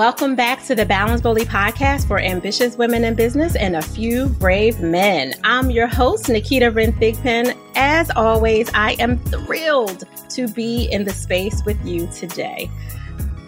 Welcome back to the Balance Boldly podcast for ambitious women in business and a few brave men. I'm your host, Naketa Ren Thigpen. As always, I am thrilled to be in the space with you today.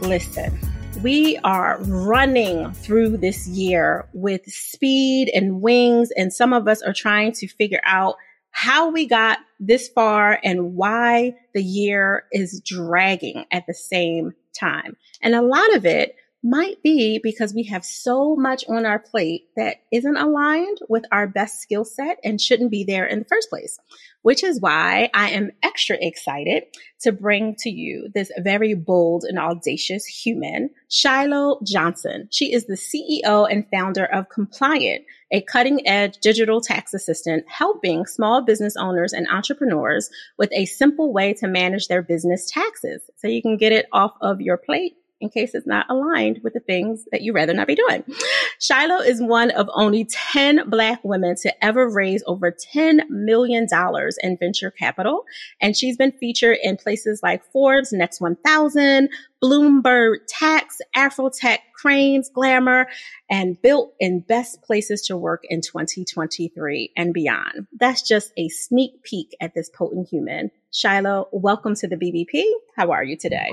Listen, we are running through this year with speed and wings, and some of us are trying to figure out how we got this far and why the year is dragging at the same time. And a lot of it might be because we have so much on our plate that isn't aligned with our best skill set and shouldn't be there in the first place, which is why I am extra excited to bring to you this very bold and audacious human, Shiloh Johnson. She is the CEO and founder of ComplYant, a cutting edge digital tax assistant helping small business owners and entrepreneurs with a simple way to manage their business taxes so you can get it off of your plate in case it's not aligned with the things that you'd rather not be doing. Shiloh is one of only 10 black women to ever raise over $10 million in venture capital. And she's been featured in places like Forbes, Next 1000, Bloomberg Tax, Afrotech, Crains, Glamour, and built in best places to work in 2023 and beyond. That's just a sneak peek at this potent human. Shiloh, welcome to the BBP. How are you today?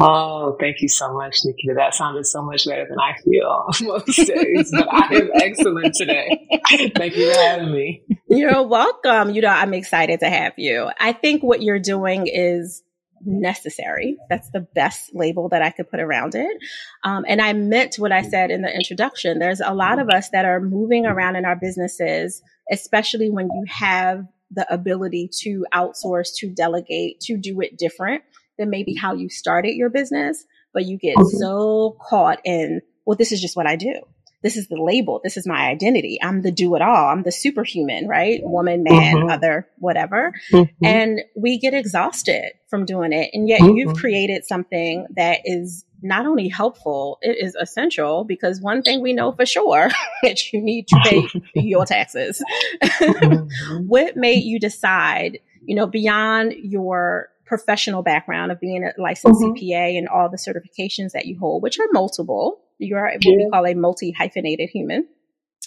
Oh, thank you so much, Naketa. That sounded so much better than I feel most days. but I am excellent today. thank you for having me. You're welcome. You know, I'm excited to have you. I think what you're doing is necessary. That's the best label that I could put around it. Um, and I meant what I said in the introduction. There's a lot of us that are moving around in our businesses, especially when you have the ability to outsource, to delegate, to do it different than maybe how you started your business, but you get so caught in, well, this is just what I do. This is the label. This is my identity. I'm the do it all. I'm the superhuman, right? Woman, man, mm-hmm. other, whatever. Mm-hmm. And we get exhausted from doing it. And yet you've mm-hmm. created something that is not only helpful, it is essential because one thing we know for sure that you need to pay your taxes. Mm-hmm. what made you decide, you know, beyond your professional background of being a licensed mm-hmm. CPA and all the certifications that you hold, which are multiple. You are what we call a multi hyphenated human.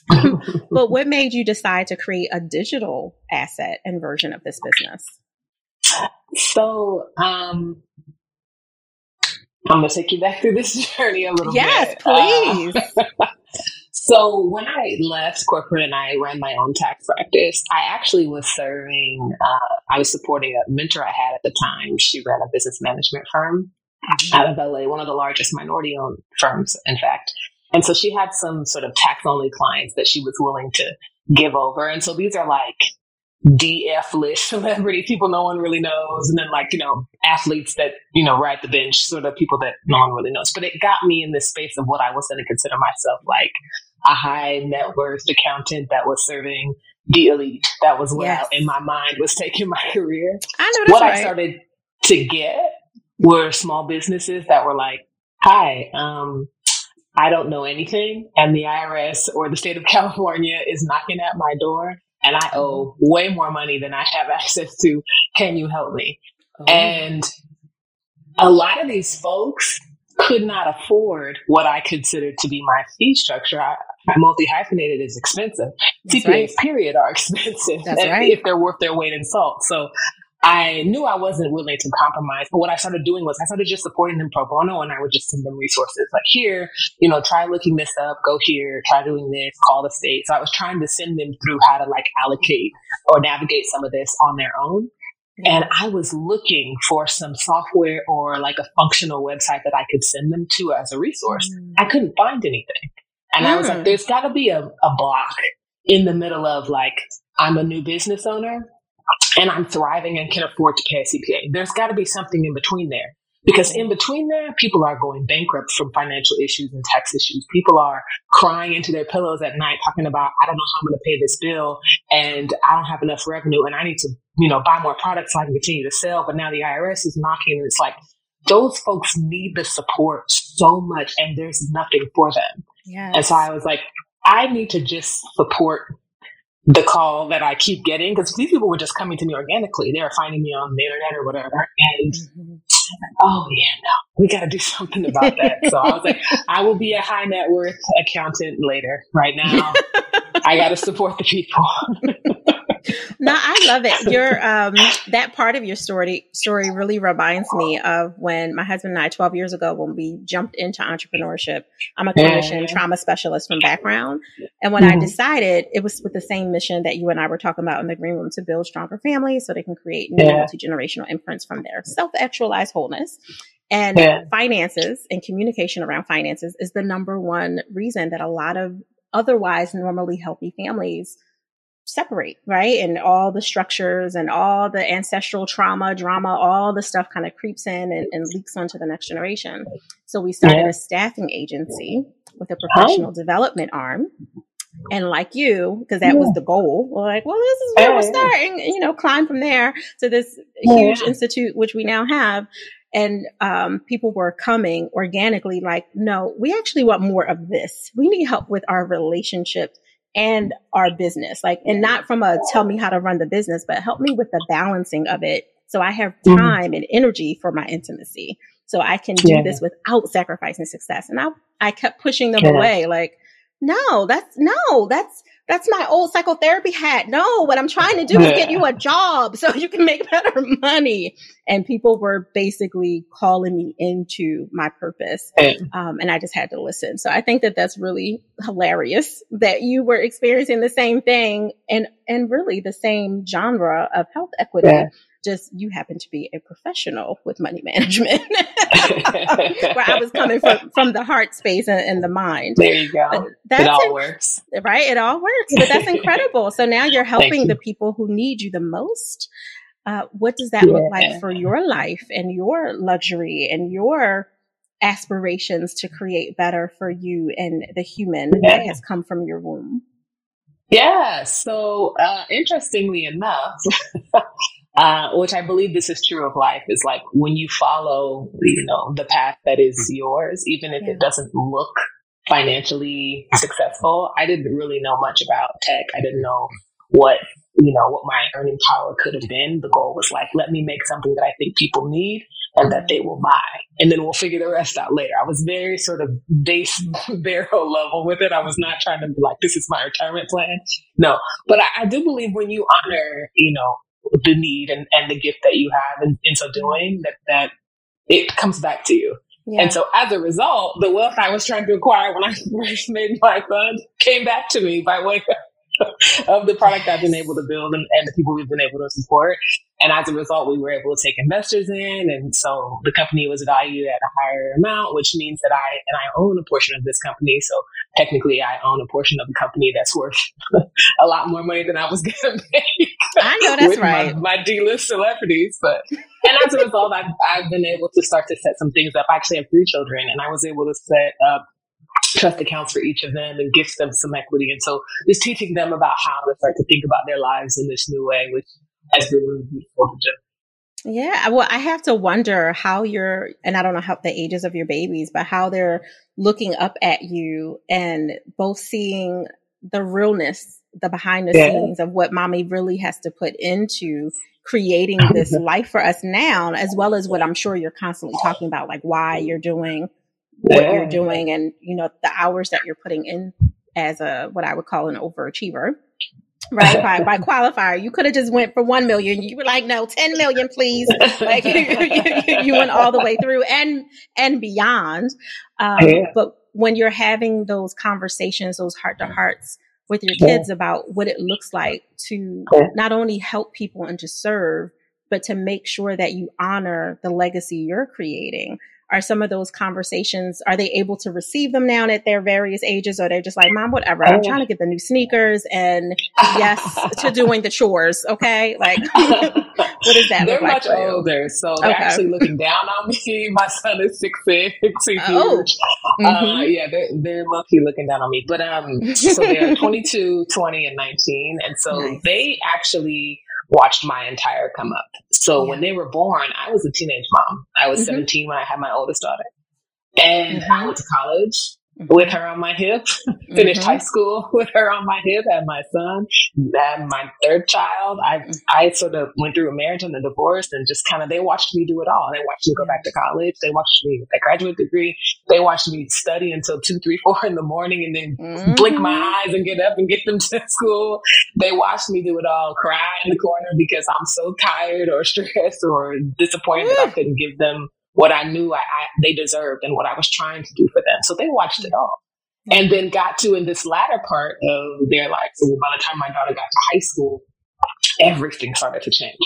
but what made you decide to create a digital asset and version of this business? So, um, I'm going to take you back through this journey a little yes, bit. Yes, please. Uh, So when I left corporate and I ran my own tax practice, I actually was serving. Uh, I was supporting a mentor I had at the time. She ran a business management firm mm-hmm. out of LA, one of the largest minority-owned firms, in fact. And so she had some sort of tax-only clients that she was willing to give over. And so these are like DF list celebrity people no one really knows, and then like you know athletes that you know ride the bench, sort of people that no one really knows. But it got me in this space of what I was going to consider myself like a high net worth accountant that was serving the elite. That was where yes. I, in my mind was taking my career. I know what right. I started to get were small businesses that were like, "Hi, um, I don't know anything, and the IRS or the state of California is knocking at my door, and I owe mm-hmm. way more money than I have access to. Can you help me?" Oh. And a lot of these folks could not afford what I considered to be my fee structure. I, multi hyphenated is expensive. That's CPAs, right. period, are expensive That's right. if they're worth their weight in salt. So I knew I wasn't willing to compromise. But what I started doing was I started just supporting them pro bono and I would just send them resources like here, you know, try looking this up, go here, try doing this, call the state. So I was trying to send them through how to like allocate or navigate some of this on their own. And I was looking for some software or like a functional website that I could send them to as a resource. Mm. I couldn't find anything. And mm. I was like, hmm. there's got to be a, a block in the middle of like, I'm a new business owner and I'm thriving and can afford to pay a CPA. There's got to be something in between there. Because in between there, people are going bankrupt from financial issues and tax issues. People are crying into their pillows at night talking about, I don't know how I'm going to pay this bill and I don't have enough revenue and I need to, you know, buy more products so I can continue to sell. But now the IRS is knocking and it's like, those folks need the support so much and there's nothing for them. Yes. And so I was like, I need to just support the call that I keep getting because these people were just coming to me organically. They were finding me on the internet or whatever. And mm-hmm. oh yeah, no, we got to do something about that. so I was like, I will be a high net worth accountant later. Right now, I got to support the people. no, I love it. Your um, that part of your story story really reminds me of when my husband and I, twelve years ago, when we jumped into entrepreneurship. I'm a clinician trauma specialist from background, and when mm-hmm. I decided, it was with the same mission that you and I were talking about in the green room to build stronger families, so they can create new yeah. multi generational imprints from their self actualized wholeness. And yeah. finances and communication around finances is the number one reason that a lot of otherwise normally healthy families separate, right? And all the structures and all the ancestral trauma, drama, all the stuff kind of creeps in and, and leaks onto the next generation. So we started yeah. a staffing agency with a professional oh. development arm. And like you, because that yeah. was the goal, we're like, well, this is where we're starting, you know, climb from there to this huge institute, which we now have. And um, people were coming organically, like, no, we actually want more of this. We need help with our relationships and our business. Like, and not from a tell me how to run the business, but help me with the balancing of it. So I have mm-hmm. time and energy for my intimacy. So I can do yeah. this without sacrificing success. And I, I kept pushing them yeah. away. Like, no, that's no, that's that's my old psychotherapy hat. No, what I'm trying to do is get you a job so you can make better money. And people were basically calling me into my purpose. Um, and I just had to listen. So I think that that's really hilarious that you were experiencing the same thing and, and really the same genre of health equity. Yeah just you happen to be a professional with money management where i was coming from from the heart space and, and the mind there you go that's it all inc- works right it all works but that's incredible so now you're helping you. the people who need you the most uh, what does that yeah. look like for your life and your luxury and your aspirations to create better for you and the human yeah. that has come from your womb yeah. So, uh, interestingly enough, uh, which I believe this is true of life, is like when you follow, you know, the path that is yours, even if yeah. it doesn't look financially successful. I didn't really know much about tech. I didn't know what, you know, what my earning power could have been. The goal was like, let me make something that I think people need and that they will buy. And then we'll figure the rest out later. I was very sort of base barrel level with it. I was not trying to be like, this is my retirement plan. No, but I, I do believe when you honor, you know, the need and, and the gift that you have in, in so doing that, that it comes back to you. Yeah. And so as a result, the wealth I was trying to acquire when I first made my fund came back to me by way of the product I've been able to build and, and, the people we've been able to support. And as a result, we were able to take investors in. And so the company was valued at a higher amount, which means that I, and I own a portion of this company. So technically I own a portion of the company that's worth a lot more money than I was going to make. I know that's right. My, my D-list celebrities, but, and as a result, I've, I've been able to start to set some things up. I actually have three children and I was able to set up trust accounts for each of them and gives them some equity. And so just teaching them about how to start to think about their lives in this new way, which has been really beautiful to do. Yeah. Well, I have to wonder how you're, and I don't know how the ages of your babies, but how they're looking up at you and both seeing the realness, the behind the yeah. scenes of what mommy really has to put into creating this life for us now, as well as what I'm sure you're constantly talking about, like why you're doing what yeah. you're doing and you know the hours that you're putting in as a what I would call an overachiever. Right by, by qualifier, you could have just went for one million. You were like, no, ten million, please. Like you, you, you, went all the way through and and beyond. Um, yeah. But when you're having those conversations, those heart to hearts with your kids yeah. about what it looks like to not only help people and to serve, but to make sure that you honor the legacy you're creating are some of those conversations are they able to receive them now at their various ages or they're just like mom whatever i'm trying to get the new sneakers and yes to doing the chores okay like what does that they're much like older so they're okay. actually looking down on me my son is six six he's oh. Uh, mm-hmm. uh, yeah they're, they're lucky looking down on me but um so they're 22 20 and 19 and so nice. they actually watched my entire come up. So yeah. when they were born, I was a teenage mom. I was mm-hmm. 17 when I had my oldest daughter. And mm-hmm. I went to college. With her on my hip. Finished mm-hmm. high school with her on my hip. Had my son. Had my third child. I mm. I sort of went through a marriage and a divorce, and just kind of they watched me do it all. They watched me go back to college. They watched me get that graduate degree. They watched me study until two, three, four in the morning, and then mm-hmm. blink my eyes and get up and get them to school. They watched me do it all. Cry in the corner because I'm so tired or stressed or disappointed that I couldn't give them what I knew I, I, they deserved and what I was trying to do for them. So they watched it all. And then got to in this latter part of their life. So by the time my daughter got to high school, everything started to change.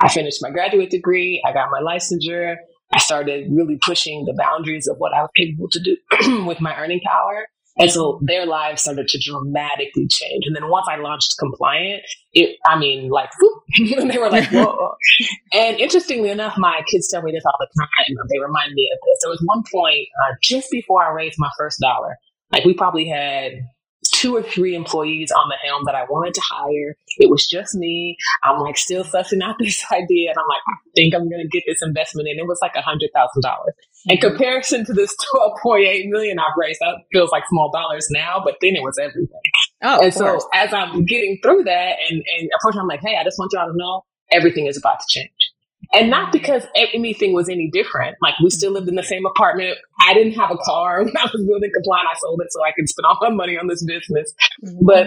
I finished my graduate degree. I got my licensure. I started really pushing the boundaries of what I was capable to do with my earning power. And so their lives started to dramatically change. And then once I launched ComplYant, it, I mean, like, they were like, whoa. and interestingly enough, my kids tell me this all the time. They remind me of this. There was one point uh, just before I raised my first dollar, like we probably had two or three employees on the helm that I wanted to hire. It was just me. I'm like still sussing out this idea. And I'm like, I think I'm going to get this investment and It was like a hundred thousand dollars. In mm-hmm. comparison to this 12.8 million I've raised, that feels like small dollars now, but then it was everything. Oh, and so as I'm getting through that and, and approaching, I'm like, Hey, I just want y'all to know everything is about to change. And not because anything was any different. Like we still lived in the same apartment. I didn't have a car when I was building ComplYant. I sold it so I could spend all my money on this business. Mm-hmm. But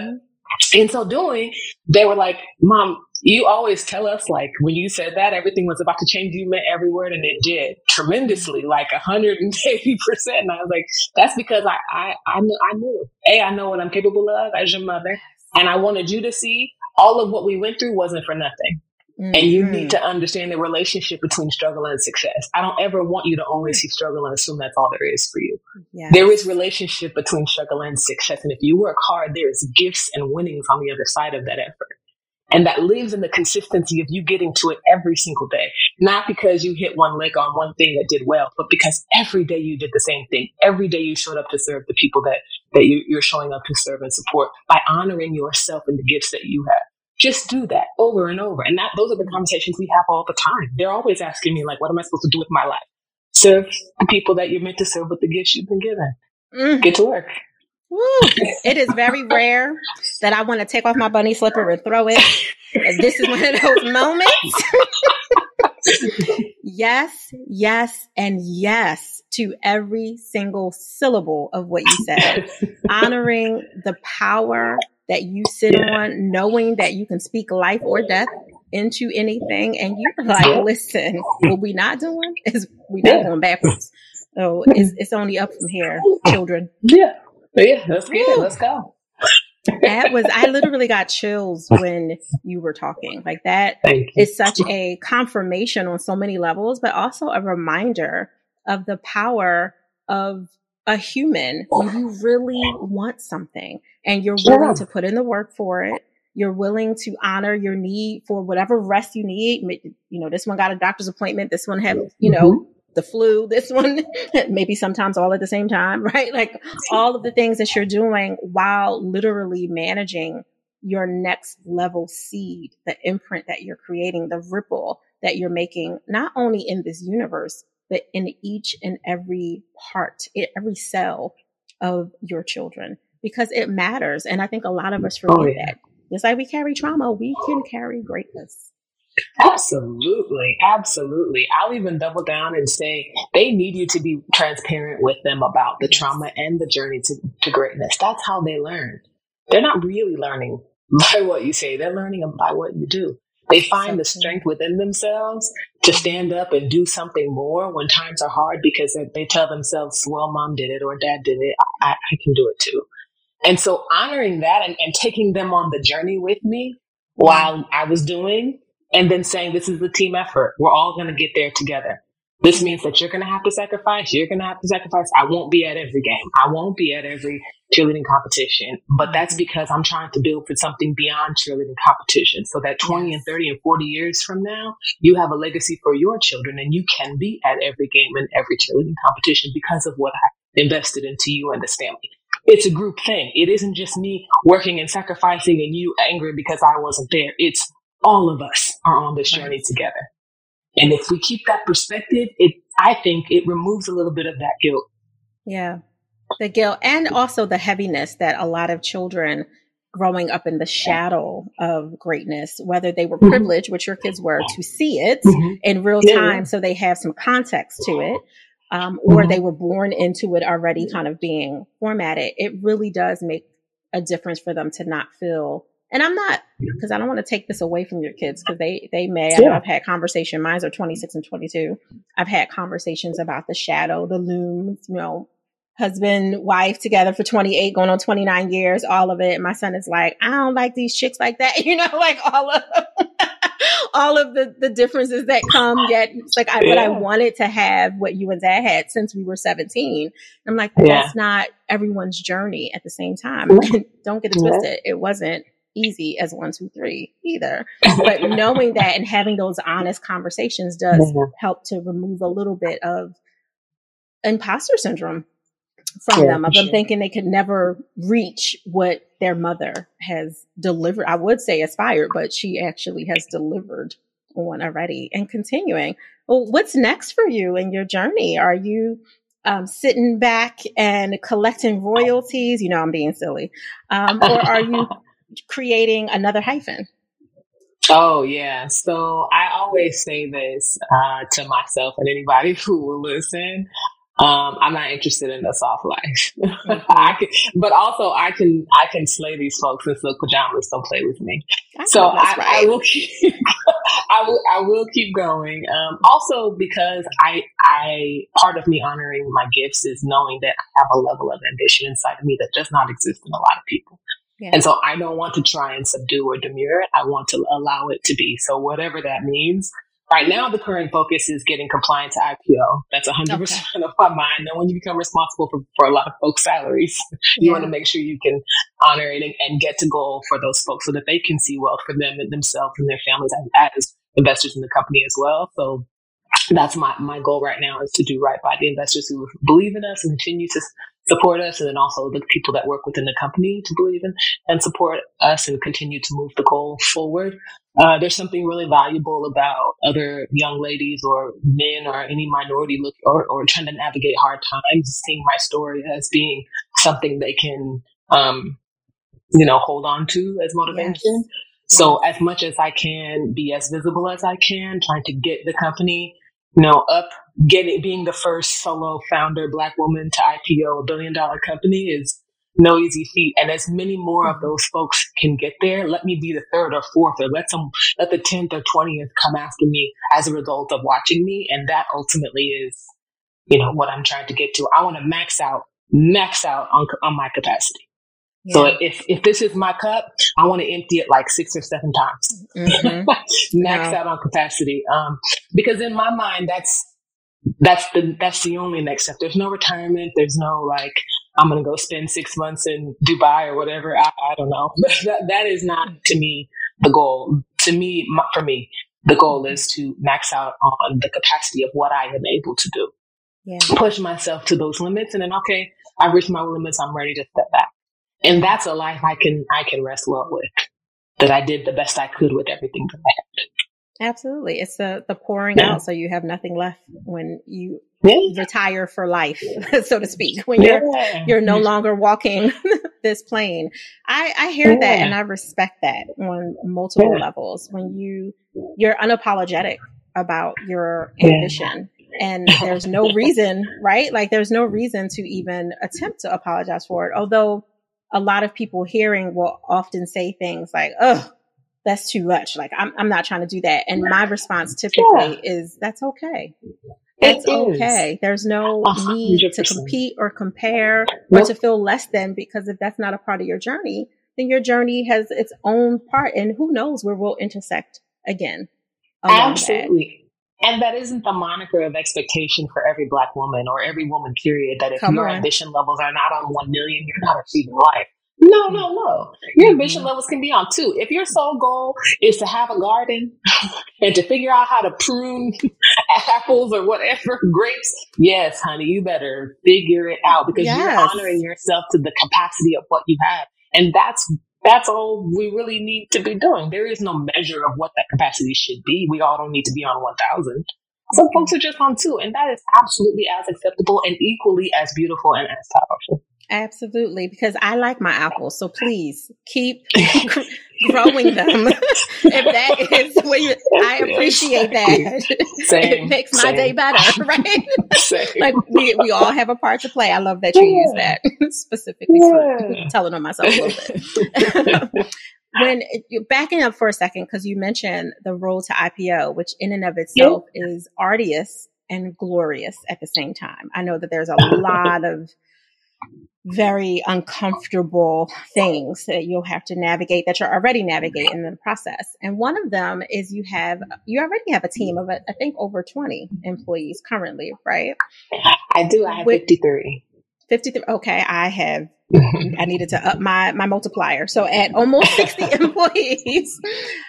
in so doing, they were like, Mom, you always tell us like when you said that everything was about to change, you meant every word and it did tremendously, like 180%. And I was like, that's because I, I, I knew, I knew, A, I know what I'm capable of as your mother. And I wanted you to see all of what we went through wasn't for nothing. And you need to mm-hmm. understand the relationship between struggle and success. I don't ever want you to only see struggle and assume that's all there is for you. Yes. There is relationship between struggle and success. And if you work hard, there's gifts and winnings on the other side of that effort. And that lives in the consistency of you getting to it every single day. Not because you hit one leg on one thing that did well, but because every day you did the same thing. Every day you showed up to serve the people that, that you, you're showing up to serve and support by honoring yourself and the gifts that you have just do that over and over. And that those are the conversations we have all the time. They're always asking me, like, what am I supposed to do with my life? Serve the people that you're meant to serve with the gifts you've been given. Mm. Get to work. Woo. It is very rare that I want to take off my bunny slipper and throw it. this is one of those moments. yes, yes, and yes to every single syllable of what you said. Honoring the power that you sit yeah. on, knowing that you can speak life or death into anything. And you're like, listen, what we not doing is we not going backwards. So it's, it's only up from here, children. Yeah. Yeah. Let's get it. Let's go. that was I literally got chills when you were talking. Like that is such a confirmation on so many levels, but also a reminder of the power of a human when you really want something and you're willing yeah. to put in the work for it. You're willing to honor your need for whatever rest you need. You know, this one got a doctor's appointment. This one had, you know, mm-hmm. the flu. This one, maybe sometimes all at the same time, right? Like all of the things that you're doing while literally managing your next level seed, the imprint that you're creating, the ripple that you're making, not only in this universe, but in each and every part, every cell of your children, because it matters. And I think a lot of us oh, forget oh, yeah. that. Just like we carry trauma, we can carry greatness. Absolutely. Absolutely. I'll even double down and say they need you to be transparent with them about the trauma and the journey to, to greatness. That's how they learn. They're not really learning by what you say, they're learning by what you do. They find the strength within themselves to stand up and do something more when times are hard because they tell themselves, well, mom did it or dad did it. I, I can do it too. And so honoring that and, and taking them on the journey with me while I was doing and then saying, this is a team effort. We're all going to get there together. This means that you're going to have to sacrifice. You're going to have to sacrifice. I won't be at every game. I won't be at every cheerleading competition, but mm-hmm. that's because I'm trying to build for something beyond cheerleading competition so that 20 and 30 and 40 years from now, you have a legacy for your children and you can be at every game and every cheerleading competition because of what I invested into you and this family. It's a group thing. It isn't just me working and sacrificing and you angry because I wasn't there. It's all of us are on this journey together. And if we keep that perspective, it I think it removes a little bit of that guilt. Yeah. The guilt and also the heaviness that a lot of children growing up in the shadow of greatness, whether they were mm-hmm. privileged, which your kids were, to see it mm-hmm. in real time yeah. so they have some context to it, um, or mm-hmm. they were born into it already kind of being formatted. It really does make a difference for them to not feel and I'm not because I don't want to take this away from your kids because they they may. Yeah. I've had conversation. Mine's are 26 and 22. I've had conversations about the shadow, the looms, you know, husband, wife together for 28, going on 29 years, all of it. My son is like, I don't like these chicks like that, you know, like all of all of the the differences that come. Yet it's like, I, yeah. but I wanted to have what you and Dad had since we were 17. I'm like, yeah. that's not everyone's journey at the same time. Mm-hmm. don't get it twisted. It wasn't easy as one, two, three either. But knowing that and having those honest conversations does yeah. help to remove a little bit of imposter syndrome from yeah, them of them sure. thinking they could never reach what their mother has delivered. I would say aspired, but she actually has delivered one already and continuing. Well, what's next for you in your journey? Are you um, sitting back and collecting royalties? You know, I'm being silly. Um, or are you creating another hyphen? Oh yeah. So I always say this uh, to myself and anybody who will listen. Um, I'm not interested in the soft life. Mm-hmm. I can, but also I can I can slay these folks in silk pajamas. Don't play with me. I so I, right. I, will keep I will I will keep going. Um, also because I I part of me honoring my gifts is knowing that I have a level of ambition inside of me that does not exist in a lot of people. Yeah. And so I don't want to try and subdue or demur it. I want to allow it to be. So whatever that means. Right now, the current focus is getting ComplYant to IPO. That's 100% okay. of my mind. And when you become responsible for, for a lot of folks' salaries, you yeah. want to make sure you can honor it and, and, get to goal for those folks so that they can see wealth for them and themselves and their families as, as investors in the company as well. So that's my, my goal right now is to do right by the investors who believe in us and continue to support us and then also the people that work within the company to believe in and support us and continue to move the goal forward. Uh, there's something really valuable about other young ladies or men or any minority look or, or trying to navigate hard times, seeing my story as being something they can, um, you know, hold on to as motivation. Yes. So as much as I can be as visible as I can, trying to get the company you know, up getting being the first solo founder black woman to IPO a billion dollar company is no easy feat. And as many more of those folks can get there, let me be the third or fourth or let some let the tenth or twentieth come after me as a result of watching me. And that ultimately is, you know, what I'm trying to get to. I want to max out, max out on on my capacity. Yeah. So if if this is my cup, I want to empty it like six or seven times, mm-hmm. max out on capacity. Um, because in my mind, that's that's the that's the only next step. There's no retirement. There's no like I'm gonna go spend six months in Dubai or whatever. I, I don't know. that that is not to me the goal. To me, for me, the goal mm-hmm. is to max out on the capacity of what I am able to do. Yeah. Push myself to those limits, and then okay, I've reached my limits. I'm ready to step back and that's a life I can I can rest well with. That I did the best I could with everything that I had. Absolutely, it's the the pouring yeah. out, so you have nothing left when you yeah. retire for life, so to speak. When you're yeah. you're no longer walking this plane. I I hear that and I respect that on multiple levels. When you you're unapologetic about your ambition and there's no reason, right? Like there's no reason to even attempt to apologize for it. Although a lot of people hearing will often say things like, oh, that's too much. Like, I'm, I'm not trying to do that. And my response typically yeah. is, that's okay. That's okay. There's no 100%. need to compete or compare nope. or to feel less than because if that's not a part of your journey, then your journey has its own part. And who knows where we'll intersect again. Absolutely. And that isn't the moniker of expectation for every black woman or every woman, period. That if Come your on. ambition levels are not on 1 million, you're not achieving life. No, no, no. Your mm-hmm. ambition levels can be on two. If your sole goal is to have a garden and to figure out how to prune apples or whatever, grapes, yes, honey, you better figure it out because yes. you're honoring yourself to the capacity of what you have. And that's that's all we really need to be doing. There is no measure of what that capacity should be. We all don't need to be on 1,000. Some mm-hmm. folks are just on two, and that is absolutely as acceptable and equally as beautiful and as powerful. Absolutely, because I like my apples. So please keep growing them. if that is what you, I appreciate that. Same, it makes my day better, right? like we, we all have a part to play. I love that you yeah. use that specifically yeah. telling on myself a little bit. when you're backing up for a second, because you mentioned the road to IPO, which in and of itself yeah. is arduous and glorious at the same time. I know that there's a lot of very uncomfortable things that you'll have to navigate that you're already navigating in the process. And one of them is you have, you already have a team of, I think, over 20 employees currently, right? I do. I have With 53. 53. Okay. I have, I needed to up my, my multiplier. So at almost 60 employees,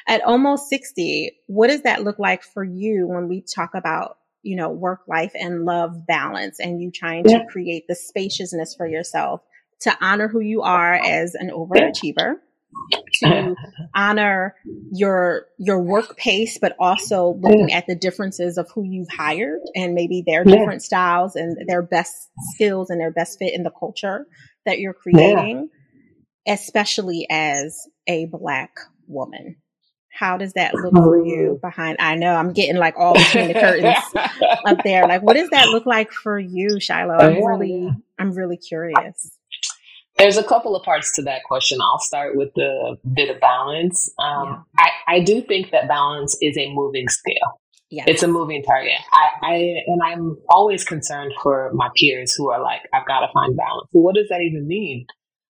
at almost 60, what does that look like for you when we talk about you know, work life and love balance and you trying to create the spaciousness for yourself to honor who you are as an overachiever to honor your your work pace but also looking at the differences of who you've hired and maybe their different styles and their best skills and their best fit in the culture that you're creating especially as a black woman how does that look for you behind? I know I'm getting like all between the curtains up there. Like, what does that look like for you, Shiloh? I'm really, I'm really curious. There's a couple of parts to that question. I'll start with the bit of balance. Um, yeah. I, I do think that balance is a moving scale. Yes. It's a moving target. I, I and I'm always concerned for my peers who are like, I've got to find balance. Well, what does that even mean?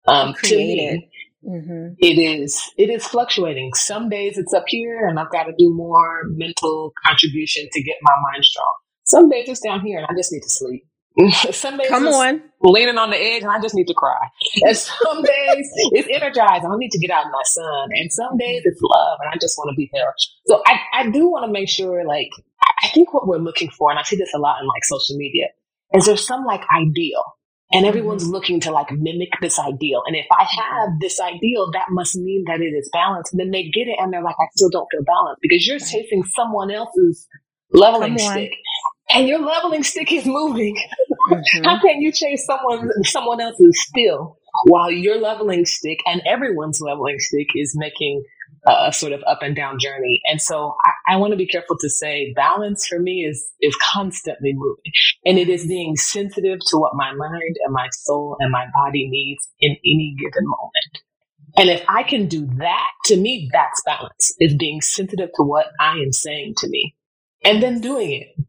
Um, to me, Mm-hmm. It is it is fluctuating. Some days it's up here, and I've got to do more mental contribution to get my mind strong. Some days it's down here, and I just need to sleep. some days come on, leaning on the edge, and I just need to cry. And some days it's energized, and I need to get out in my sun. And some days it's love, and I just want to be there. So I I do want to make sure, like I think what we're looking for, and I see this a lot in like social media, is there some like ideal and everyone's looking to like mimic this ideal. And if I have this ideal, that must mean that it is balanced. And then they get it and they're like, I still don't feel balanced because you're chasing someone else's leveling stick. And your leveling stick is moving. Mm-hmm. How can you chase someone someone else's still while your leveling stick and everyone's leveling stick is making a sort of up and down journey. And so I, I want to be careful to say balance for me is, is constantly moving and it is being sensitive to what my mind and my soul and my body needs in any given moment. And if I can do that, to me, that's balance is being sensitive to what I am saying to me and then doing it.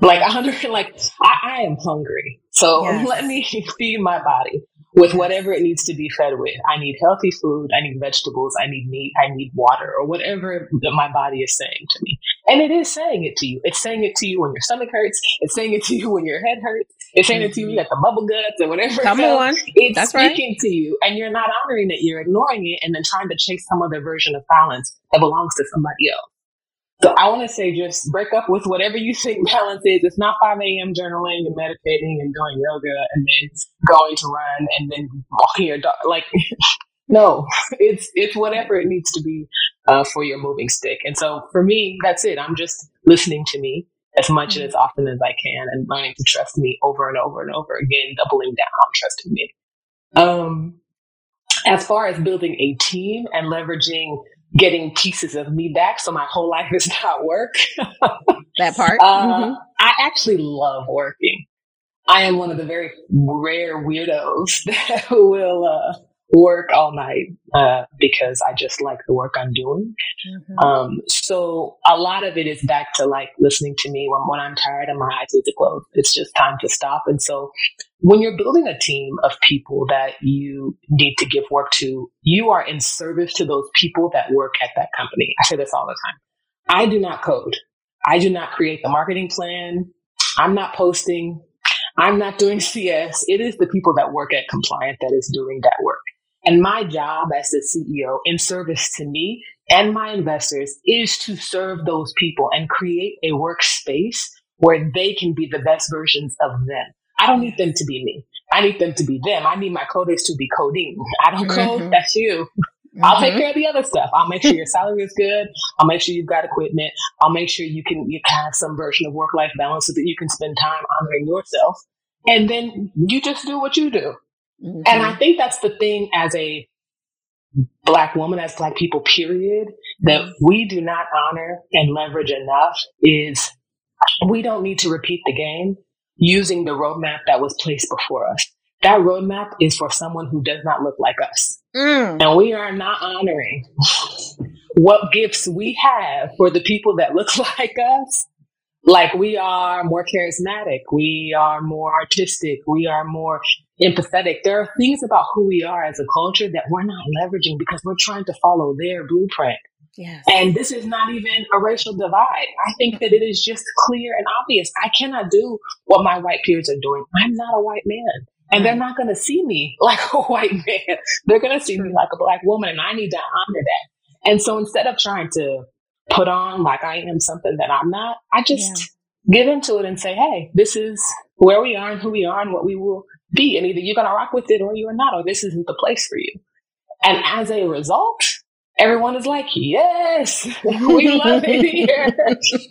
Like, I like, I, I am hungry. So yes. let me feed my body with whatever it needs to be fed with. I need healthy food. I need vegetables. I need meat. I need water or whatever my body is saying to me. And it is saying it to you. It's saying it to you when your stomach hurts. It's saying it to you when your head hurts. It's saying it to you when you got the bubble guts and whatever. Come on. It's That's speaking right. to you and you're not honoring it. You're ignoring it and then trying to chase some other version of balance that belongs to somebody else. So I want to say just break up with whatever you think balance is. It's not 5 a.m. journaling and meditating and doing yoga and then going to run and then walking your dog. Like, no, it's, it's whatever it needs to be uh, for your moving stick. And so for me, that's it. I'm just listening to me as much and as often as I can and learning to trust me over and over and over again, doubling down on trusting me. Um, as far as building a team and leveraging getting pieces of me back so my whole life is not work. that part. Uh, mm-hmm. I actually love working. I am one of the very rare weirdos that will uh, work all night uh, because I just like the work I'm doing. Mm-hmm. Um, so a lot of it is back to like listening to me when, when I'm tired and my eyes need to close. It's just time to stop. And so when you're building a team of people that you need to give work to, you are in service to those people that work at that company. I say this all the time. I do not code. I do not create the marketing plan. I'm not posting. I'm not doing CS. It is the people that work at ComplYant that is doing that work. And my job as the CEO in service to me and my investors is to serve those people and create a workspace where they can be the best versions of them. I don't need them to be me. I need them to be them. I need my coders to be coding. I don't code. Mm-hmm. That's you. Mm-hmm. I'll take mm-hmm. care of the other stuff. I'll make sure your salary is good. I'll make sure you've got equipment. I'll make sure you can you can have some version of work life balance so that you can spend time honoring yourself. And then you just do what you do. Mm-hmm. And I think that's the thing as a black woman, as black people, period, that we do not honor and leverage enough is we don't need to repeat the game using the roadmap that was placed before us. That roadmap is for someone who does not look like us. Mm. And we are not honoring what gifts we have for the people that look like us. Like we are more charismatic. We are more artistic. We are more empathetic. There are things about who we are as a culture that we're not leveraging because we're trying to follow their blueprint. Yes. And this is not even a racial divide. I think that it is just clear and obvious. I cannot do what my white peers are doing. I'm not a white man. And they're not going to see me like a white man. They're going to see me like a black woman. And I need to honor that. And so instead of trying to put on like I am something that I'm not, I just yeah. get into it and say, hey, this is where we are and who we are and what we will be. And either you're going to rock with it or you're not, or this isn't the place for you. And as a result, everyone is like, yes, we love it here.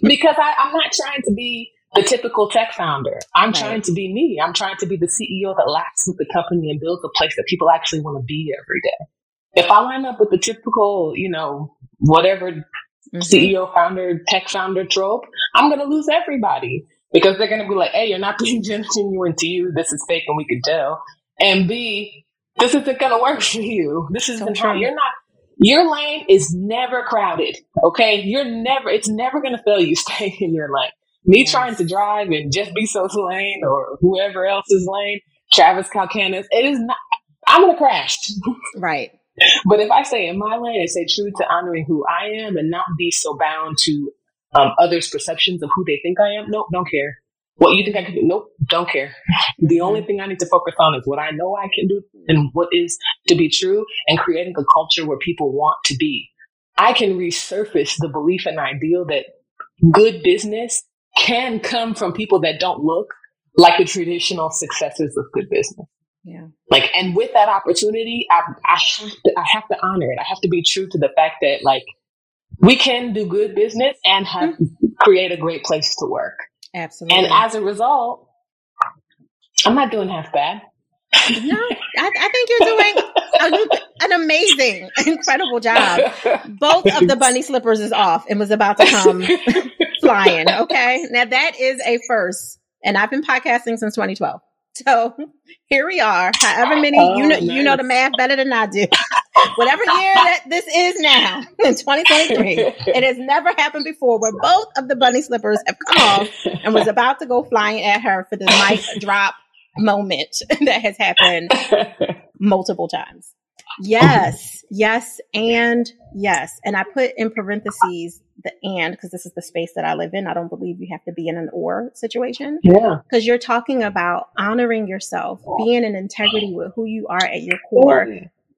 because I, I'm not trying to be the typical tech founder. I'm right. trying to be me. I'm trying to be the CEO that laughs with the company and builds a place that people actually want to be every day. If I line up with the typical, you know, whatever mm-hmm. CEO founder, tech founder trope, I'm going to lose everybody because they're going to be like, A, you're not being genuine to you. This is fake and we can tell. And B, this isn't going to work for you. This isn't so You're not, your lane is never crowded. Okay. You're never, it's never going to fail you staying in your lane. Me yes. trying to drive and Jeff Bezos' lane or whoever else's lane, Travis Kalanick, it is not, I'm going to crash. Right. but if I stay in my lane and stay true to honoring who I am and not be so bound to um, others' perceptions of who they think I am, nope, don't care. What you think I can do, nope, don't care. the only thing I need to focus on is what I know I can do and what is to be true and creating a culture where people want to be. I can resurface the belief and ideal that good business can come from people that don't look like the traditional successors of good business. Yeah. Like, and with that opportunity, I, I have to, I have to honor it. I have to be true to the fact that like we can do good business and have, mm-hmm. create a great place to work. Absolutely. And as a result, I'm not doing half bad. no, I, I, think you're doing a, an amazing, incredible job. Both of the bunny slippers is off and was about to come flying. Okay. Now that is a first. And I've been podcasting since 2012. So here we are. However many oh, you know nice. you know the math better than I do. Whatever year that this is now in 2023, it has never happened before where both of the bunny slippers have come off and was about to go flying at her for the mic drop moment that has happened multiple times. Yes, yes, and yes. And I put in parentheses the and because this is the space that I live in. I don't believe you have to be in an or situation. Yeah. Because you're talking about honoring yourself, being in integrity with who you are at your core,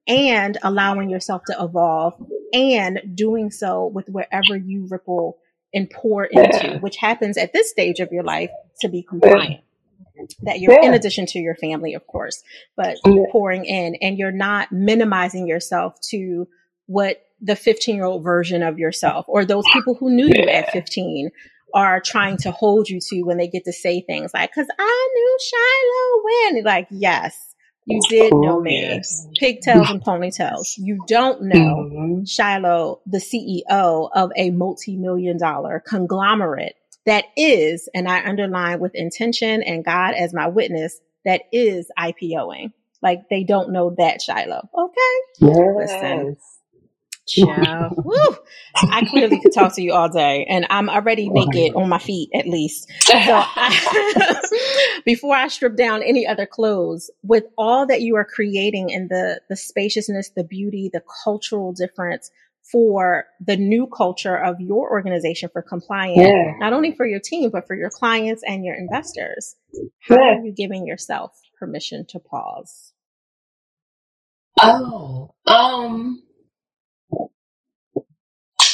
and allowing yourself to evolve and doing so with wherever you ripple and pour into, which happens at this stage of your life to be ComplYant that you're yeah. in addition to your family, of course, but yeah. pouring in and you're not minimizing yourself to what the 15 year old version of yourself or those people who knew yeah. you at 15 are trying to hold you to when they get to say things like, cause I knew Shiloh when like, yes, you did know me. Yes. Pigtails and ponytails. You don't know mm-hmm. Shiloh, the CEO of a multi-million dollar conglomerate that is, and I underline with intention and God as my witness, that is IPOing. Like they don't know that Shiloh. Okay. Yes. Listen. Ciao. Woo. I clearly could talk to you all day, and I'm already oh naked on my feet, at least. So I, before I strip down any other clothes, with all that you are creating and the the spaciousness, the beauty, the cultural difference, for the new culture of your organization for compliance, yeah. not only for your team, but for your clients and your investors. How yeah. are you giving yourself permission to pause? Oh, um,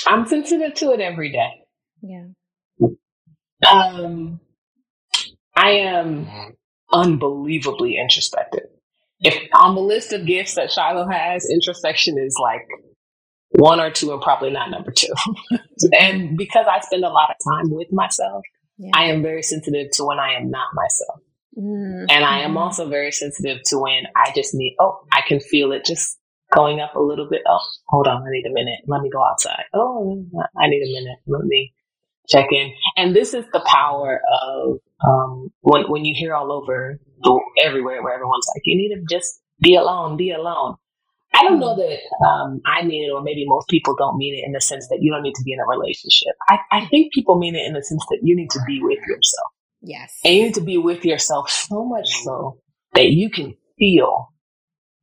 I'm sensitive to it every day. Yeah. Um, I am unbelievably introspective. if on the list of gifts that Shiloh has, introspection is like one or two and probably not number two. and because I spend a lot of time with myself, yeah. I am very sensitive to when I am not myself. Mm-hmm. And I am also very sensitive to when I just need, oh, I can feel it just going up a little bit. Oh, hold on, I need a minute. Let me go outside. Oh, I need a minute. Let me check in. And this is the power of um, when when you hear all over everywhere where everyone's like, you need to just be alone, be alone. I don't know that um, I mean it, or maybe most people don't mean it in the sense that you don't need to be in a relationship. I, I think people mean it in the sense that you need to be with yourself. Yes. And you need to be with yourself so much so that you can feel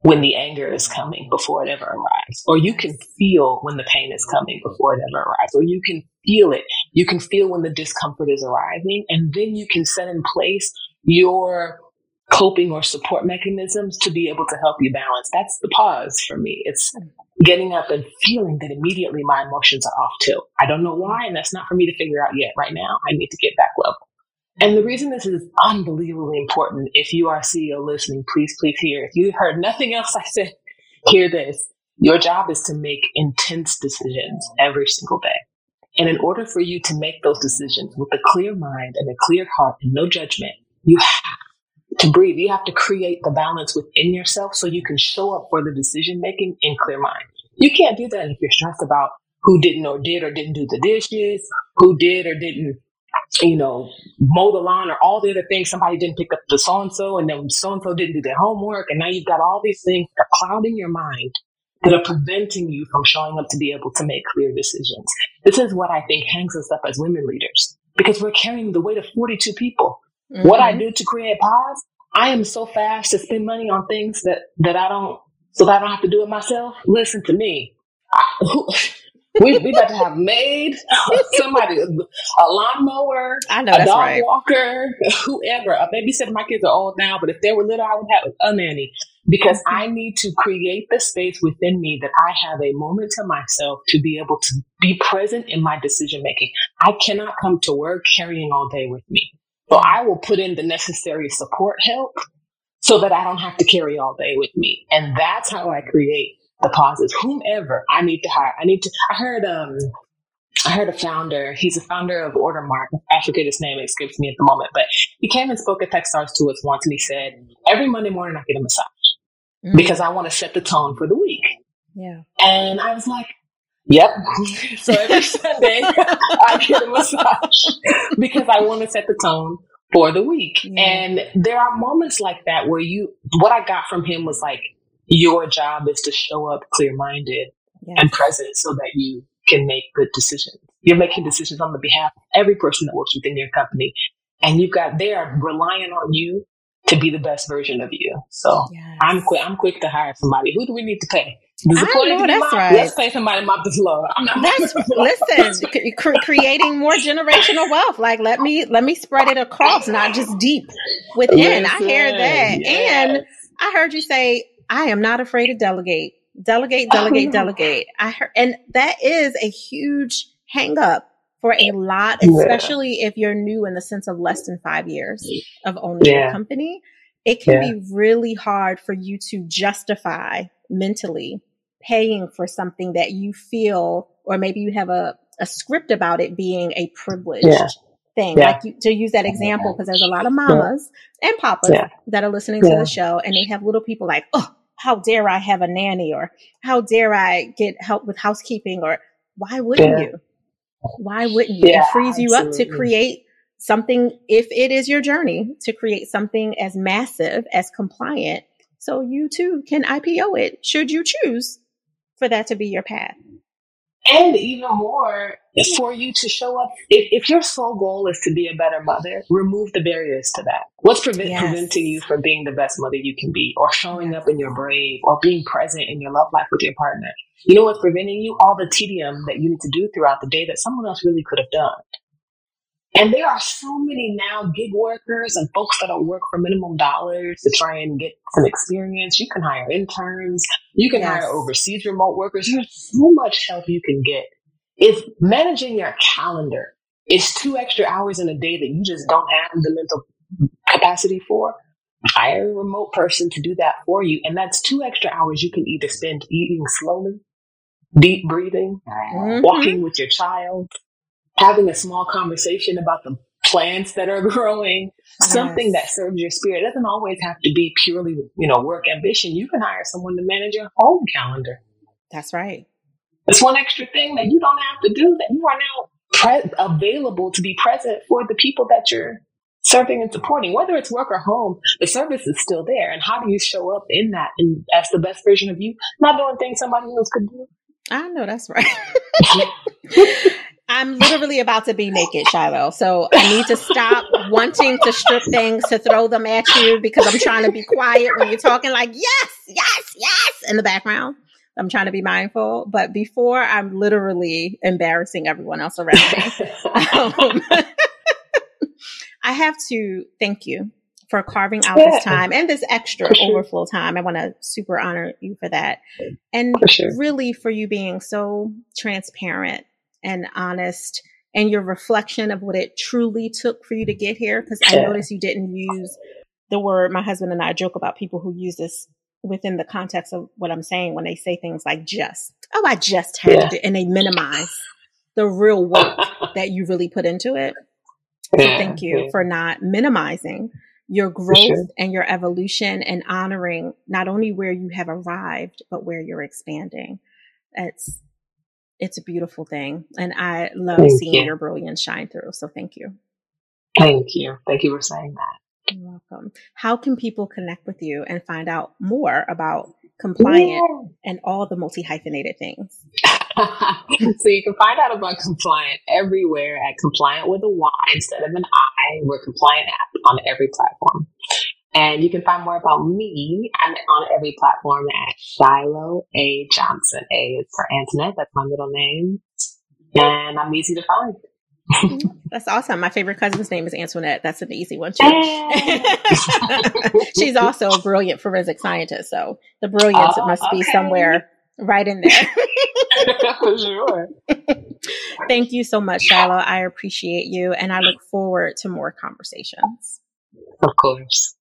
when the anger is coming before it ever arrives, or you can feel when the pain is coming before it ever arrives, or you can feel it. You can feel when the discomfort is arriving, and then you can set in place your coping or support mechanisms to be able to help you balance. That's the pause for me. It's getting up and feeling that immediately my emotions are off too. I don't know why, and that's not for me to figure out yet. Right now, I need to get back level. And the reason this is unbelievably important, if you are CEO listening, please, please hear. If you heard nothing else I said, hear this. Your job is to make intense decisions every single day. And in order for you to make those decisions with a clear mind and a clear heart and no judgment, you have to breathe. You have to create the balance within yourself so you can show up for the decision making in clear mind. You can't do that if you're stressed about who didn't or did or didn't do the dishes, who did or didn't you know, mow the lawn or all the other things. Somebody didn't pick up the so and so, and then so and so didn't do their homework. And now you've got all these things that are clouding your mind that are preventing you from showing up to be able to make clear decisions. This is what I think hangs us up as women leaders because we're carrying the weight of 42 people. Mm-hmm. What I do to create pause, I am so fast to spend money on things that, that I don't, so that I don't have to do it myself. Listen to me. I, who, we we got to have maid, somebody, a lawnmower, I know, a dog right. walker, whoever. A babysitter. My kids are old now, but if they were little, I would have a nanny because mm-hmm. I need to create the space within me that I have a moment to myself to be able to be present in my decision making. I cannot come to work carrying all day with me. So I will put in the necessary support help so that I don't have to carry all day with me. And that's how I create the pauses, whomever I need to hire. I need to, I heard, um, I heard a founder, he's a founder of Ordermark. I forget his name, it escapes me at the moment, but he came and spoke at Techstars to us once and he said, every Monday morning I get a massage mm-hmm. because I want to set the tone for the week. Yeah. And I was like, Yep. so every Sunday I get a massage because I want to set the tone for the week. Yeah. And there are moments like that where you, what I got from him was like, your job is to show up clear minded yes. and present so that you can make good decisions. You're making decisions on the behalf of every person that works within your company. And you've got, they are relying on you to be the best version of you. So yes. I'm quick, I'm quick to hire somebody. Who do we need to pay? Does I know that's right. Let's pay somebody mop the floor. that's listen, cre- creating more generational wealth. Like let me let me spread it across, not just deep within. Listen, I hear that, yes. and I heard you say I am not afraid to delegate. Delegate, delegate, oh. delegate. I heard, and that is a huge hang up for a lot, especially yeah. if you're new in the sense of less than five years of owning yeah. a company. It can yeah. be really hard for you to justify mentally paying for something that you feel, or maybe you have a, a script about it being a privileged thing. Like you, to use that example, because there's a lot of mamas and papas that are listening to the show and they have little people like, oh, how dare I have a nanny or how dare I get help with housekeeping or why wouldn't yeah. you? Why wouldn't you? Yeah, it frees you absolutely. up to create something, if it is your journey, to create something as massive as ComplYant. So you too can IPO it should you choose for that to be your path. And even more, for you to show up, if, if, your sole goal is to be a better mother, remove the barriers to that. What's prevent, yes. preventing you from being the best mother you can be, or showing up in your brave, or being present in your love life with your partner? You know what's preventing you? All the tedium that you need to do throughout the day that someone else really could have done. And there are so many now gig workers and folks that don't work for minimum dollars to try and get some experience. You can hire interns. You can yes. hire overseas remote workers. There's so much help you can get. If managing your calendar is two extra hours in a day that you just don't have the mental capacity for, hire a remote person to do that for you. And that's two extra hours you can either spend eating slowly, deep breathing, mm-hmm. walking with your child, having a small conversation about the plants that are growing, yes. something that serves your spirit. It doesn't always have to be purely, you know, work ambition. You can hire someone to manage your home calendar. That's right. It's one extra thing that you don't have to do that you are now pre- available to be present for the people that you're serving and supporting, whether it's work or home, the service is still there. And how do you show up in that and as the best version of you, not doing things somebody else could do? I know that's right. I'm literally about to be naked, Shiloh. So I need to stop wanting to strip things to throw them at you because I'm trying to be quiet when you're talking like, yes, yes, yes, in the background. I'm trying to be mindful, but before I'm literally embarrassing everyone else around me. um, I have to thank you for carving out yeah. this time and this extra sure. overflow time. I want to super honor you for that. And for sure. really for you being so transparent and honest and your reflection of what it truly took for you to get here. Cause I noticed you didn't use the word, my husband and I joke about people who use this within the context of what I'm saying when they say things like just, oh, I just had yeah. to, and they minimize the real work that you really put into it. So thank you for not minimizing your growth sure. and your evolution and honoring not only where you have arrived, but where you're expanding. It's, it's a beautiful thing. And I love thank seeing you. your brilliance shine through. So thank you. Thank you. Thank you for saying that. You're welcome. How can people connect with you and find out more about ComplYant yeah. and all the multi hyphenated things? so you can find out about ComplYant everywhere at ComplYant with a Y instead of an I. We're ComplYant app on every platform. And you can find more about me on every platform at Shiloh A. Johnson. A is for Antoinette. That's my middle name. And I'm easy to find. That's awesome. My favorite cousin's name is Antoinette. That's an easy one too. She's also a brilliant forensic scientist, so the brilliance oh, must okay. be somewhere right in there. For sure. Thank you so much, Shiloh. I appreciate you, and I look forward to more conversations. Of course.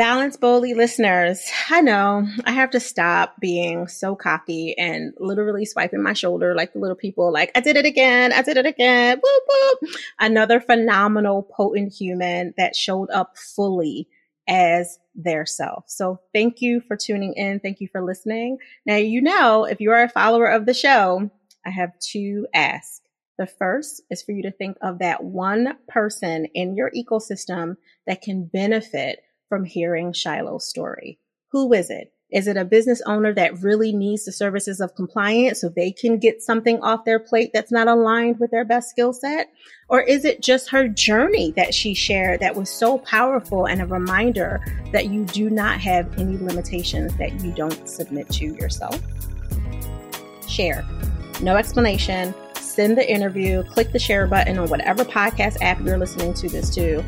Balance Boldly listeners, I know I have to stop being so cocky and literally swiping my shoulder like the little people, like, I did it again, I did it again, whoop, whoop. Another phenomenal, potent human that showed up fully as their self. So thank you for tuning in. Thank you for listening. Now, you know, if you are a follower of the show, I have two asks. The first is for you to think of that one person in your ecosystem that can benefit from hearing Shiloh's story. Who is it? Is it a business owner that really needs the services of ComplYant's so they can get something off their plate that's not aligned with their best skill set? Or is it just her journey that she shared that was so powerful and a reminder that you do not have any limitations that you don't submit to yourself? Share. No explanation. Send the interview, click the share button on whatever podcast app you're listening to this to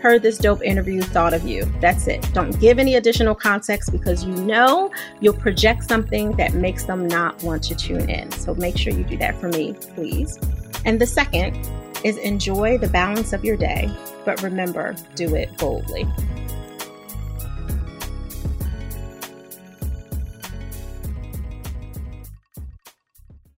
heard this dope interview, thought of you. That's it. Don't give any additional context because you know you'll project something that makes them not want to tune in. So make sure you do that for me, please. And the second is enjoy the balance of your day, but remember, do it boldly.